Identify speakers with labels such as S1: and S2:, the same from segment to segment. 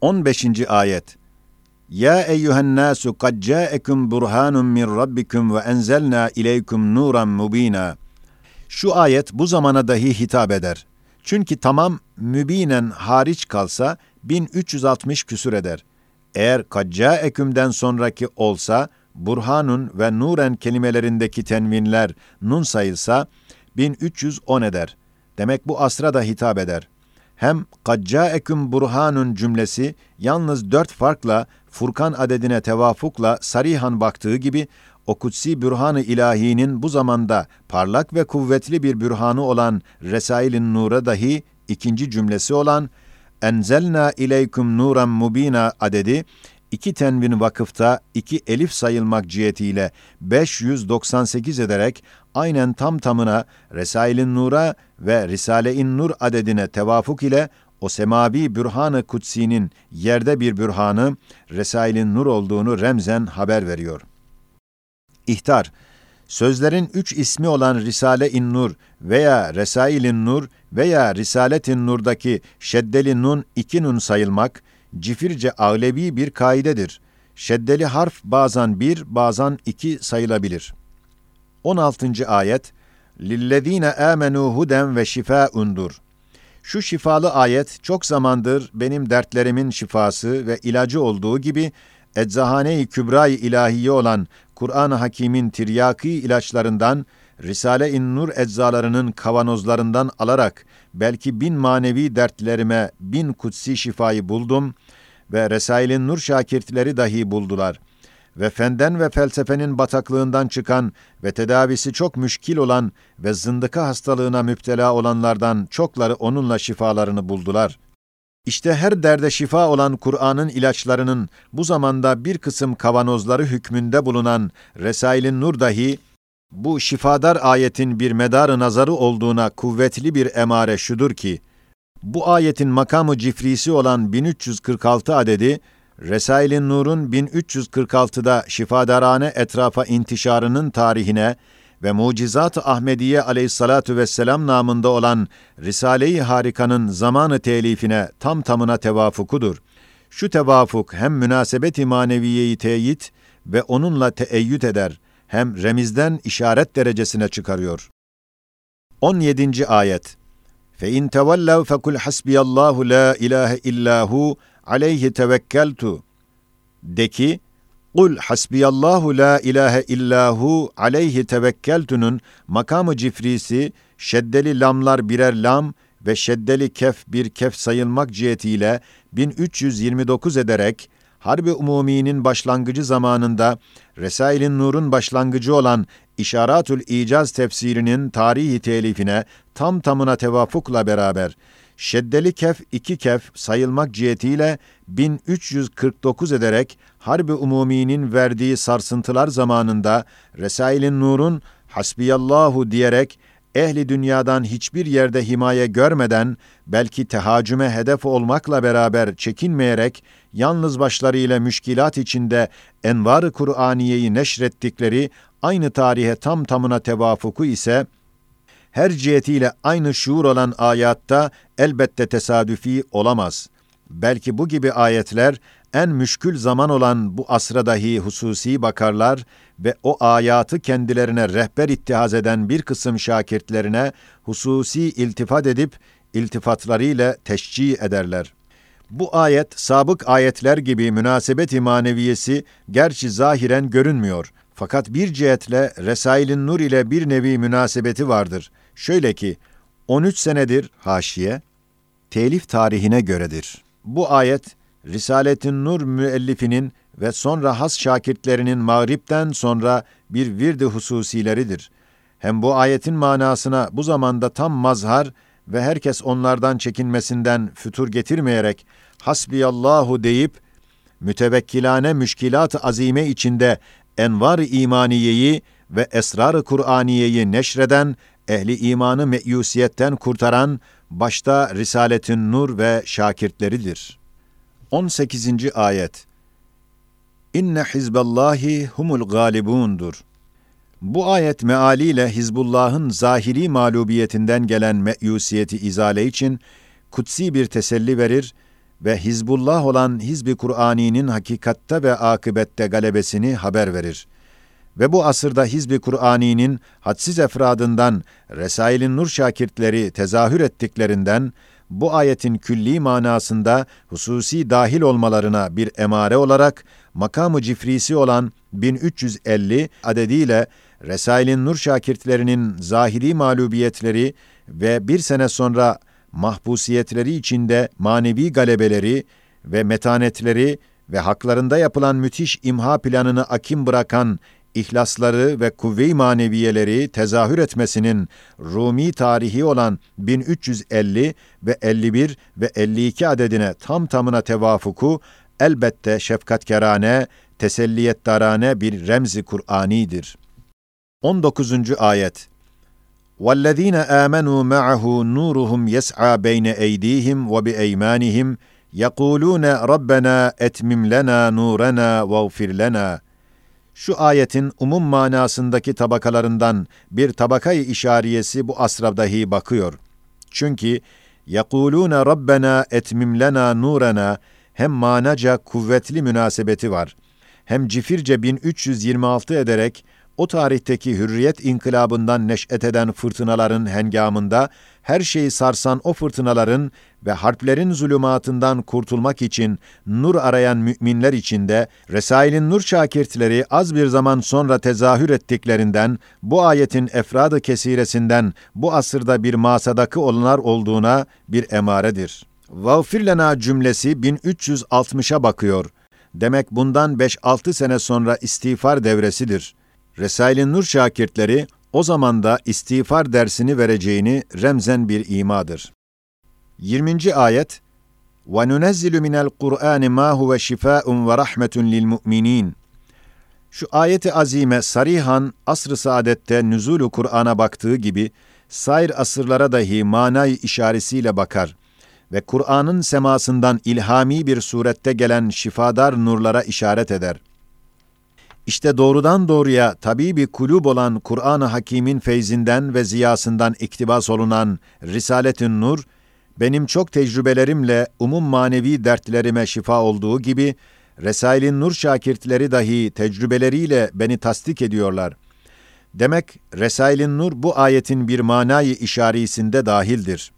S1: 15. ayet Ya eyyühen nasu kad ca'ekum burhanun min rabbikum ve enzelna ileykum nuran mubina. Şu ayet bu zamana dahi hitap eder. Çünkü tamam mübinen hariç kalsa 1360 küsür eder. Eğer kad ca'ekümden sonraki olsa burhanun ve nuren kelimelerindeki tenvinler nun sayılsa 1310 eder. Demek bu asra da hitap eder. Hem eküm burhanun cümlesi yalnız dört farkla Furkan adedine tevafukla sarihan baktığı gibi o kutsi bürhan-ı ilahinin bu zamanda parlak ve kuvvetli bir bürhanı olan Resailin Nur'a dahi ikinci cümlesi olan enzelna ileykum nuran mubina adedi iki tenvin vakıfta iki elif sayılmak cihetiyle 598 ederek aynen tam tamına Resailin Nur'a ve Risale-i Nur adedine tevafuk ile o semavi bürhan-ı kutsi'nin yerde bir bürhanı Resailin Nur olduğunu remzen haber veriyor. İhtar Sözlerin üç ismi olan Risale-i Nur veya Resailin Nur veya Risalet-i Nur'daki şeddeli nun iki nun sayılmak, cifirce ağlebi bir kaidedir. Şeddeli harf bazen bir, bazen iki sayılabilir. 16. ayet Lillezine amenu huden ve şifaundur. Şu şifalı ayet çok zamandır benim dertlerimin şifası ve ilacı olduğu gibi eczahane-i kübra-i ilahiye olan Kur'an-ı Hakîm'in tiryaki ilaçlarından Risale-i Nur eczalarının kavanozlarından alarak belki bin manevi dertlerime bin kutsi şifayı buldum ve Resail'in Nur şakirtleri dahi buldular. Ve fenden ve felsefenin bataklığından çıkan ve tedavisi çok müşkil olan ve zındıka hastalığına müptela olanlardan çokları onunla şifalarını buldular. İşte her derde şifa olan Kur'an'ın ilaçlarının bu zamanda bir kısım kavanozları hükmünde bulunan Resail'in Nur dahi bu şifadar ayetin bir medarı nazarı olduğuna kuvvetli bir emare şudur ki, bu ayetin makamı cifrisi olan 1346 adedi, Resailin Nur'un 1346'da şifadarane etrafa intişarının tarihine ve Mucizat-ı Ahmediye aleyhissalatu vesselam namında olan Risale-i Harika'nın zamanı telifine tam tamına tevafukudur. Şu tevafuk hem münasebet-i maneviyeyi teyit ve onunla teeyyüt eder, hem remizden işaret derecesine çıkarıyor. 17. ayet. Fe in tevallav fekul hasbiyallahu la ilahe illahu aleyhi tevekkeltu. De ki, Kul hasbiyallahu la ilahe illahu aleyhi tevekkeltunun makamı cifrisi şeddeli lamlar birer lam ve şeddeli kef bir kef sayılmak cihetiyle 1329 ederek Harbi Umumi'nin başlangıcı zamanında Resailin Nur'un başlangıcı olan İşaratül İcaz tefsirinin tarihi telifine tam tamına tevafukla beraber şeddeli kef iki kef sayılmak cihetiyle 1349 ederek Harbi Umumi'nin verdiği sarsıntılar zamanında Resailin Nur'un hasbiyallahu diyerek ehli dünyadan hiçbir yerde himaye görmeden, belki tehacüme hedef olmakla beraber çekinmeyerek, yalnız başlarıyla müşkilat içinde envar-ı Kur'aniyeyi neşrettikleri aynı tarihe tam tamına tevafuku ise, her cihetiyle aynı şuur olan ayatta elbette tesadüfi olamaz. Belki bu gibi ayetler en müşkül zaman olan bu asra dahi hususi bakarlar ve o ayatı kendilerine rehber ittihaz eden bir kısım şakirtlerine hususi iltifat edip iltifatlarıyla teşcih ederler. Bu ayet sabık ayetler gibi münasebet-i maneviyesi gerçi zahiren görünmüyor. Fakat bir cihetle Resailin Nur ile bir nevi münasebeti vardır. Şöyle ki 13 senedir haşiye telif tarihine göredir. Bu ayet Risaletin Nur müellifinin ve sonra has şakirtlerinin mağripten sonra bir virdi hususileridir. Hem bu ayetin manasına bu zamanda tam mazhar ve herkes onlardan çekinmesinden fütur getirmeyerek hasbiyallahu deyip mütevekkilane müşkilat azime içinde envar-ı imaniyeyi ve esrar-ı Kur'aniyeyi neşreden, ehli imanı meyusiyetten kurtaran başta Risaletin Nur ve şakirtleridir. 18. ayet İnne hizballahi humul galibundur. Bu ayet mealiyle Hizbullah'ın zahiri mağlubiyetinden gelen meyusiyeti izale için kutsi bir teselli verir ve Hizbullah olan Hizbi Kur'ani'nin hakikatte ve akıbette galebesini haber verir. Ve bu asırda Hizbi Kur'ani'nin hadsiz efradından Resail'in Nur şakirtleri tezahür ettiklerinden bu ayetin külli manasında hususi dahil olmalarına bir emare olarak makamı cifrisi olan 1350 adediyle Resail'in Nur şakirtlerinin zahiri mağlubiyetleri ve bir sene sonra mahpusiyetleri içinde manevi galebeleri ve metanetleri ve haklarında yapılan müthiş imha planını akim bırakan ihlasları ve kuvve-i maneviyeleri tezahür etmesinin Rumi tarihi olan 1350 ve 51 ve 52 adedine tam tamına tevafuku elbette şefkatkerane, teselliyettarane bir remzi Kur'anidir. 19. ayet وَالَّذ۪ينَ آمَنُوا مَعَهُ نُورُهُمْ يَسْعَى بَيْنَ اَيْد۪يهِمْ وَبِاَيْمَانِهِمْ يَقُولُونَ رَبَّنَا اَتْمِمْ لَنَا نُورَنَا وَاغْفِرْ لَنَا şu ayetin umum manasındaki tabakalarından bir tabakayı işariyesi bu asra dahi bakıyor. Çünkü yakuluna rabbena etmim lena nurena hem manaca kuvvetli münasebeti var. Hem cifirce 1326 ederek o tarihteki hürriyet inkılabından neş'et eden fırtınaların hengamında, her şeyi sarsan o fırtınaların ve harplerin zulümatından kurtulmak için nur arayan müminler içinde, Resail'in nur şakirtleri az bir zaman sonra tezahür ettiklerinden, bu ayetin efradı kesiresinden bu asırda bir masadakı olanlar olduğuna bir emaredir. Vağfir cümlesi 1360'a bakıyor. Demek bundan 5-6 sene sonra istiğfar devresidir. Resail-i Nur şakirtleri o zamanda istiğfar dersini vereceğini remzen bir imadır. 20. ayet وَنُنَزِّلُ مِنَ الْقُرْآنِ مَا هُوَ شِفَاءٌ وَرَحْمَةٌ لِلْمُؤْمِنِينَ Şu ayeti azime sarihan asr-ı saadette nüzulu Kur'an'a baktığı gibi sair asırlara dahi manay işaresiyle bakar ve Kur'an'ın semasından ilhami bir surette gelen şifadar nurlara işaret eder. İşte doğrudan doğruya tabi bir kulüp olan Kur'an-ı Hakîm'in feyzinden ve ziyasından iktibas olunan Risalet-ün Nur, benim çok tecrübelerimle umum manevi dertlerime şifa olduğu gibi, Resail'in Nur şakirtleri dahi tecrübeleriyle beni tasdik ediyorlar. Demek Resail'in Nur bu ayetin bir manayı işarisinde dahildir.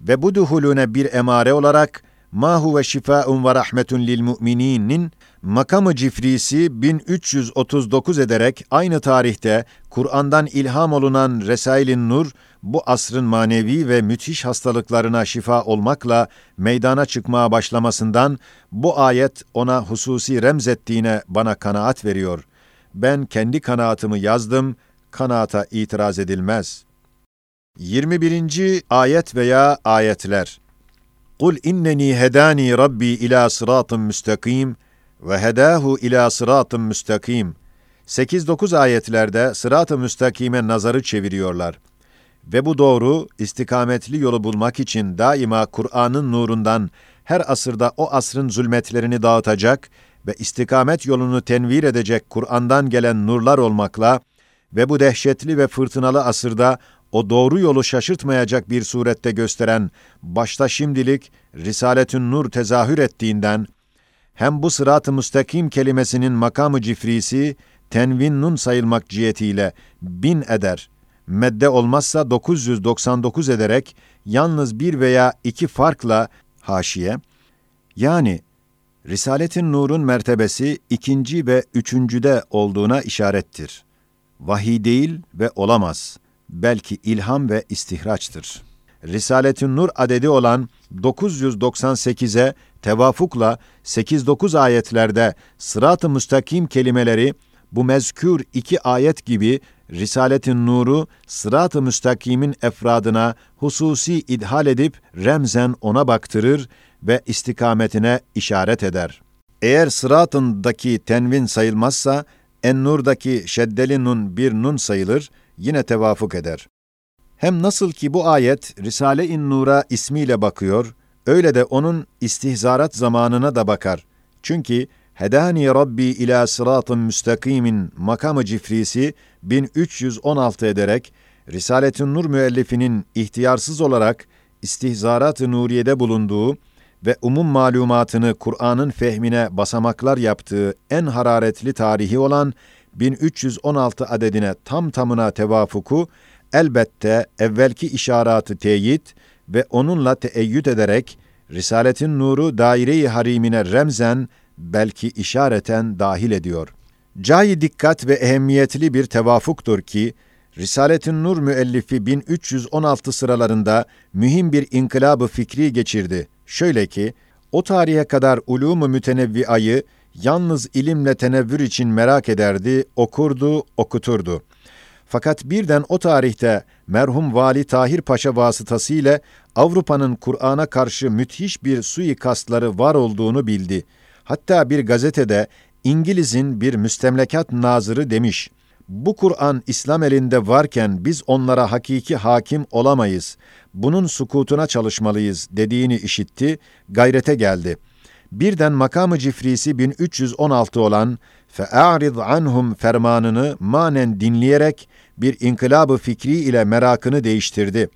S1: Ve bu duhulüne bir emare olarak, ma huve şifaun ve rahmetun lil mu'mininin makamı cifrisi 1339 ederek aynı tarihte Kur'an'dan ilham olunan Resailin Nur bu asrın manevi ve müthiş hastalıklarına şifa olmakla meydana çıkmaya başlamasından bu ayet ona hususi remzettiğine bana kanaat veriyor. Ben kendi kanaatımı yazdım, kanaata itiraz edilmez. 21. ayet veya ayetler Kul inneni hedani rabbi ila sıratın müstakim ve hedahu ila sıratın müstakim. 8-9 ayetlerde sırat-ı müstakime nazarı çeviriyorlar. Ve bu doğru, istikametli yolu bulmak için daima Kur'an'ın nurundan her asırda o asrın zulmetlerini dağıtacak ve istikamet yolunu tenvir edecek Kur'an'dan gelen nurlar olmakla ve bu dehşetli ve fırtınalı asırda o doğru yolu şaşırtmayacak bir surette gösteren başta şimdilik Risaletün Nur tezahür ettiğinden hem bu sırat-ı müstakim kelimesinin makamı cifrisi tenvin nun sayılmak cihetiyle bin eder. Medde olmazsa 999 ederek yalnız bir veya iki farkla haşiye yani Risaletin Nur'un mertebesi ikinci ve üçüncüde olduğuna işarettir. Vahiy değil ve olamaz. Belki ilham ve istihraçtır. Risaletün Nur adedi olan 998'e tevafukla 8-9 ayetlerde sırat-ı müstakim kelimeleri bu mezkür iki ayet gibi Risaletin Nur'u sırat-ı müstakimin efradına hususi idhal edip remzen ona baktırır ve istikametine işaret eder. Eğer sıratındaki tenvin sayılmazsa, en-nur'daki şeddeli nun bir nun sayılır, yine tevafuk eder. Hem nasıl ki bu ayet Risale-i Nur'a ismiyle bakıyor, öyle de onun istihzarat zamanına da bakar. Çünkü Hedani Rabbi ila sıratın müstakimin makamı cifrisi 1316 ederek Risaletün Nur müellifinin ihtiyarsız olarak istihzarat-ı Nuriye'de bulunduğu ve umum malumatını Kur'an'ın fehmine basamaklar yaptığı en hararetli tarihi olan 1316 adedine tam tamına tevafuku elbette evvelki işaratı teyit ve onunla teeyyüt ederek Risaletin nuru daire-i harimine remzen belki işareten dahil ediyor. Cayi dikkat ve ehemmiyetli bir tevafuktur ki Risaletin Nur müellifi 1316 sıralarında mühim bir inkılabı fikri geçirdi. Şöyle ki, o tarihe kadar ulûmu mütenevviayı yalnız ilimle tenevvür için merak ederdi, okurdu, okuturdu. Fakat birden o tarihte merhum Vali Tahir Paşa vasıtasıyla Avrupa'nın Kur'an'a karşı müthiş bir suikastları var olduğunu bildi. Hatta bir gazetede İngiliz'in bir müstemlekat nazırı demiş, bu Kur'an İslam elinde varken biz onlara hakiki hakim olamayız, bunun sukutuna çalışmalıyız dediğini işitti, gayrete geldi. Birden makamı cifrisi 1316 olan fe'arid anhum fermanını manen dinleyerek bir inkılabı fikri ile merakını değiştirdi.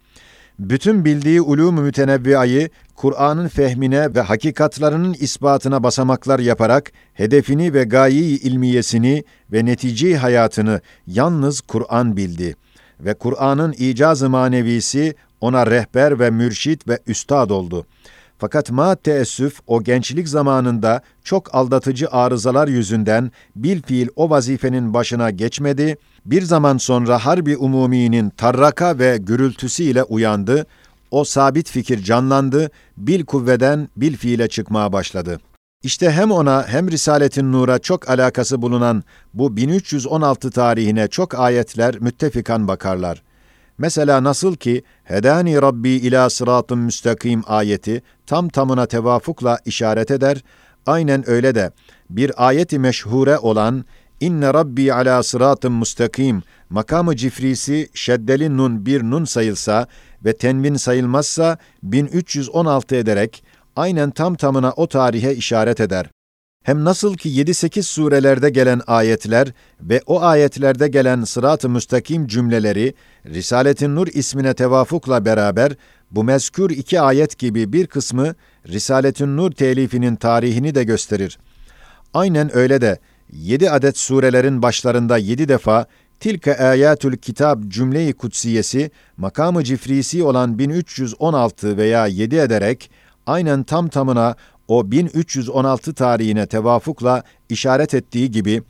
S1: Bütün bildiği ulûm-u mütenevviayı Kur'an'ın fehmine ve hakikatlarının ispatına basamaklar yaparak hedefini ve gayi ilmiyesini ve netice hayatını yalnız Kur'an bildi ve Kur'an'ın icaz-ı manevisi ona rehber ve mürşit ve üstad oldu. Fakat ma teessüf o gençlik zamanında çok aldatıcı arızalar yüzünden bil fiil o vazifenin başına geçmedi, bir zaman sonra harbi umuminin tarraka ve gürültüsüyle uyandı, o sabit fikir canlandı, bil kuvveden bil fiile çıkmaya başladı. İşte hem ona hem Risaletin Nur'a çok alakası bulunan bu 1316 tarihine çok ayetler müttefikan bakarlar. Mesela nasıl ki Hedani Rabbi ila sıratın müstakim ayeti tam tamına tevafukla işaret eder, aynen öyle de bir ayeti meşhure olan İnne Rabbi ala sıratın müstakim makamı cifrisi şeddeli nun bir nun sayılsa ve tenvin sayılmazsa 1316 ederek aynen tam tamına o tarihe işaret eder. Hem nasıl ki 7-8 surelerde gelen ayetler ve o ayetlerde gelen sırat-ı müstakim cümleleri Risaletin Nur ismine tevafukla beraber bu mezkür iki ayet gibi bir kısmı Risaletin Nur telifinin tarihini de gösterir. Aynen öyle de 7 adet surelerin başlarında 7 defa Tilke ayatül kitab cümle-i kutsiyesi makamı cifrisi olan 1316 veya 7 ederek aynen tam tamına o 1316 tarihine tevafukla işaret ettiği gibi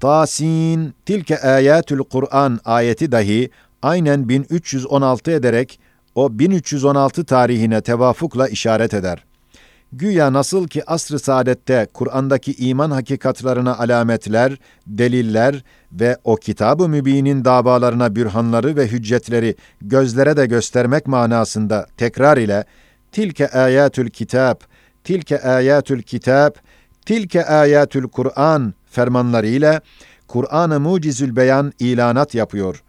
S1: Tasin tilke ayatül Kur'an ayeti dahi aynen 1316 ederek o 1316 tarihine tevafukla işaret eder. Güya nasıl ki asr-ı saadette Kur'an'daki iman hakikatlarına alametler, deliller ve o kitab-ı mübinin davalarına bürhanları ve hüccetleri gözlere de göstermek manasında tekrar ile tilke ayatül kitab, tilke ayatül kitab, tilke ayatül Kur'an fermanlarıyla Kur'an-ı Mucizül Beyan ilanat yapıyor.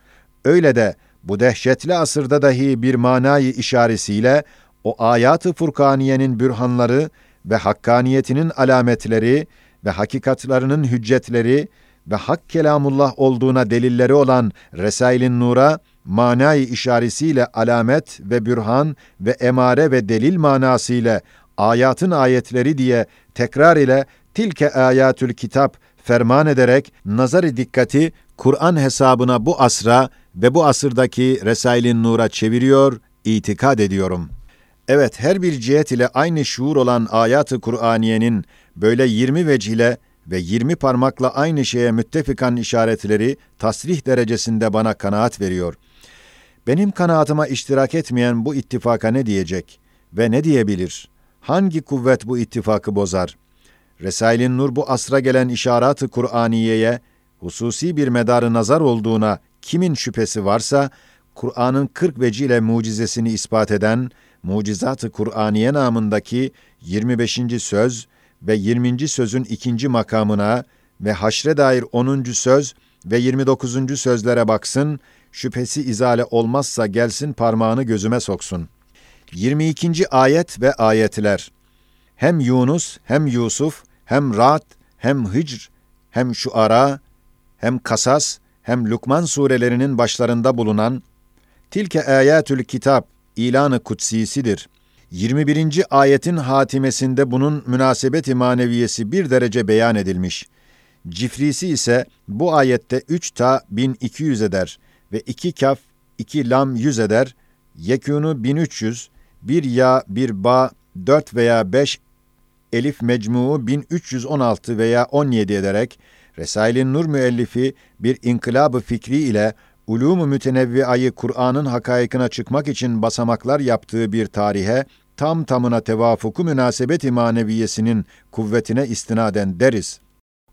S1: Öyle de bu dehşetli asırda dahi bir manayı işaresiyle o ayat-ı Furkaniye'nin bürhanları ve hakkaniyetinin alametleri ve hakikatlarının hüccetleri ve hak kelamullah olduğuna delilleri olan Resailin Nur'a manayı işaresiyle alamet ve bürhan ve emare ve delil manasıyla ayatın ayetleri diye tekrar ile tilke ayatül kitap ferman ederek nazar dikkati Kur'an hesabına bu asra ve bu asırdaki Resailin Nur'a çeviriyor, itikad ediyorum.'' Evet, her bir cihet ile aynı şuur olan ayat-ı Kur'aniyenin böyle 20 vecihle ve 20 parmakla aynı şeye müttefikan işaretleri tasrih derecesinde bana kanaat veriyor. Benim kanaatıma iştirak etmeyen bu ittifaka ne diyecek ve ne diyebilir? Hangi kuvvet bu ittifakı bozar? Resailin Nur bu asra gelen işarat-ı Kur'aniyeye hususi bir medarı nazar olduğuna kimin şüphesi varsa, Kur'an'ın 40 veciyle mucizesini ispat eden Mucizat-ı Kur'aniye namındaki 25. söz ve 20. sözün ikinci makamına ve haşre dair 10. söz ve 29. sözlere baksın, şüphesi izale olmazsa gelsin parmağını gözüme soksun. 22. ayet ve ayetler hem Yunus hem Yusuf hem Ra'd hem Hicr hem Şuara hem Kasas hem Lukman surelerinin başlarında bulunan Tilke ayetül kitap ilanı kutsisidir. 21. ayetin hatimesinde bunun münasebeti maneviyesi bir derece beyan edilmiş. Cifrisi ise bu ayette 3 ta 1200 eder ve 2 kaf 2 lam 100 eder, yekûnu 1300, bir ya bir ba 4 veya 5 elif mecmuu 1316 veya 17 ederek Resailin Nur müellifi bir inkılabı fikri ile ulûmu mütenevviayı Kur'an'ın hakaikına çıkmak için basamaklar yaptığı bir tarihe tam tamına tevafuku münasebet-i maneviyesinin kuvvetine istinaden deriz.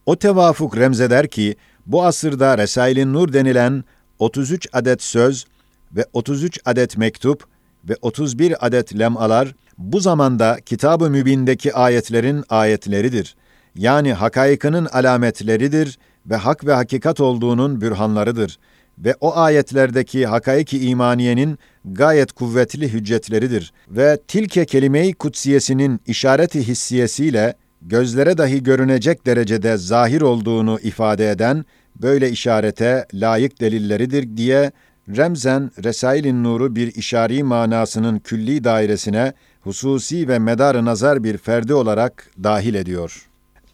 S1: O tevafuk remzeder ki bu asırda Resailin Nur denilen 33 adet söz ve 33 adet mektup ve 31 adet lemalar bu zamanda Kitab-ı Mübin'deki ayetlerin ayetleridir. Yani hakaykının alametleridir ve hak ve hakikat olduğunun bürhanlarıdır ve o ayetlerdeki hakaiki imaniyenin gayet kuvvetli hüccetleridir ve tilke kelime-i kutsiyesinin işareti hissiyesiyle gözlere dahi görünecek derecede zahir olduğunu ifade eden böyle işarete layık delilleridir diye remzen Resailin Nur'u bir işari manasının külli dairesine hususi ve medar nazar bir ferdi olarak dahil ediyor.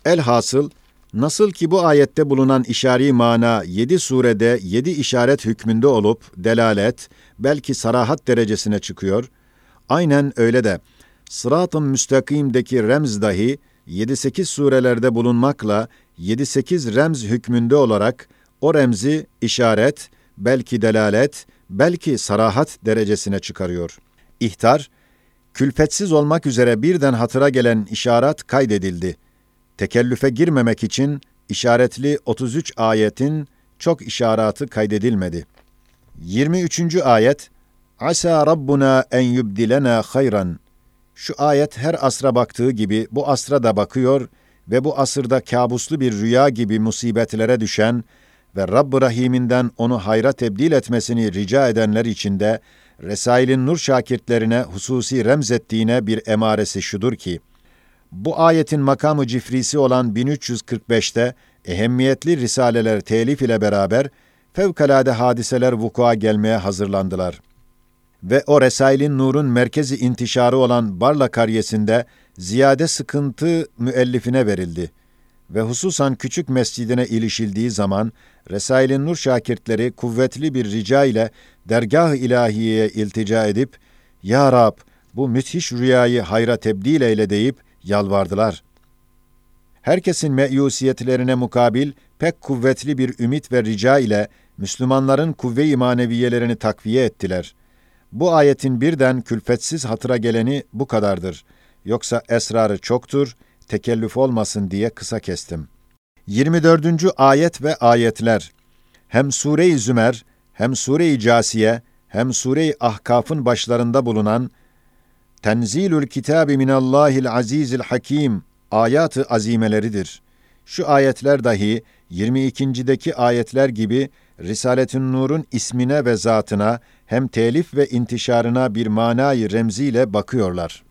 S1: Elhasıl nasıl ki bu ayette bulunan işari mana yedi surede yedi işaret hükmünde olup delalet belki sarahat derecesine çıkıyor, aynen öyle de sırat-ı müstakimdeki remz dahi 7-8 surelerde bulunmakla 7-8 remz hükmünde olarak o remzi işaret, belki delalet, belki sarahat derecesine çıkarıyor. İhtar, külfetsiz olmak üzere birden hatıra gelen işaret kaydedildi. Tekellüfe girmemek için işaretli 33 ayetin çok işaratı kaydedilmedi. 23. ayet Asa Rabbuna en yubdilena hayran şu ayet her asra baktığı gibi bu asra da bakıyor ve bu asırda kabuslu bir rüya gibi musibetlere düşen ve Rabb-ı Rahim'inden onu hayra tebdil etmesini rica edenler içinde Resail'in nur şakirtlerine hususi remzettiğine bir emaresi şudur ki, bu ayetin makamı cifrisi olan 1345'te ehemmiyetli risaleler telif ile beraber fevkalade hadiseler vukua gelmeye hazırlandılar.'' ve o Resail'in nurun merkezi intişarı olan Barla karyesinde ziyade sıkıntı müellifine verildi ve hususan küçük mescidine ilişildiği zaman Resail'in nur şakirtleri kuvvetli bir rica ile dergah-ı ilahiyeye iltica edip Ya Rab bu müthiş rüyayı hayra tebdil eyle deyip yalvardılar. Herkesin meyusiyetlerine mukabil pek kuvvetli bir ümit ve rica ile Müslümanların kuvve-i maneviyelerini takviye ettiler.'' Bu ayetin birden külfetsiz hatıra geleni bu kadardır. Yoksa esrarı çoktur, tekellüf olmasın diye kısa kestim. 24. ayet ve ayetler hem Sure-i Zümer, hem Sure-i Casiye, hem Sure-i Ahkaf'ın başlarında bulunan Tenzilül Kitabi minallahil azizil hakim ayatı azimeleridir. Şu ayetler dahi 22.deki ayetler gibi Risaletün Nur'un ismine ve zatına hem telif ve intişarına bir manayı remziyle bakıyorlar.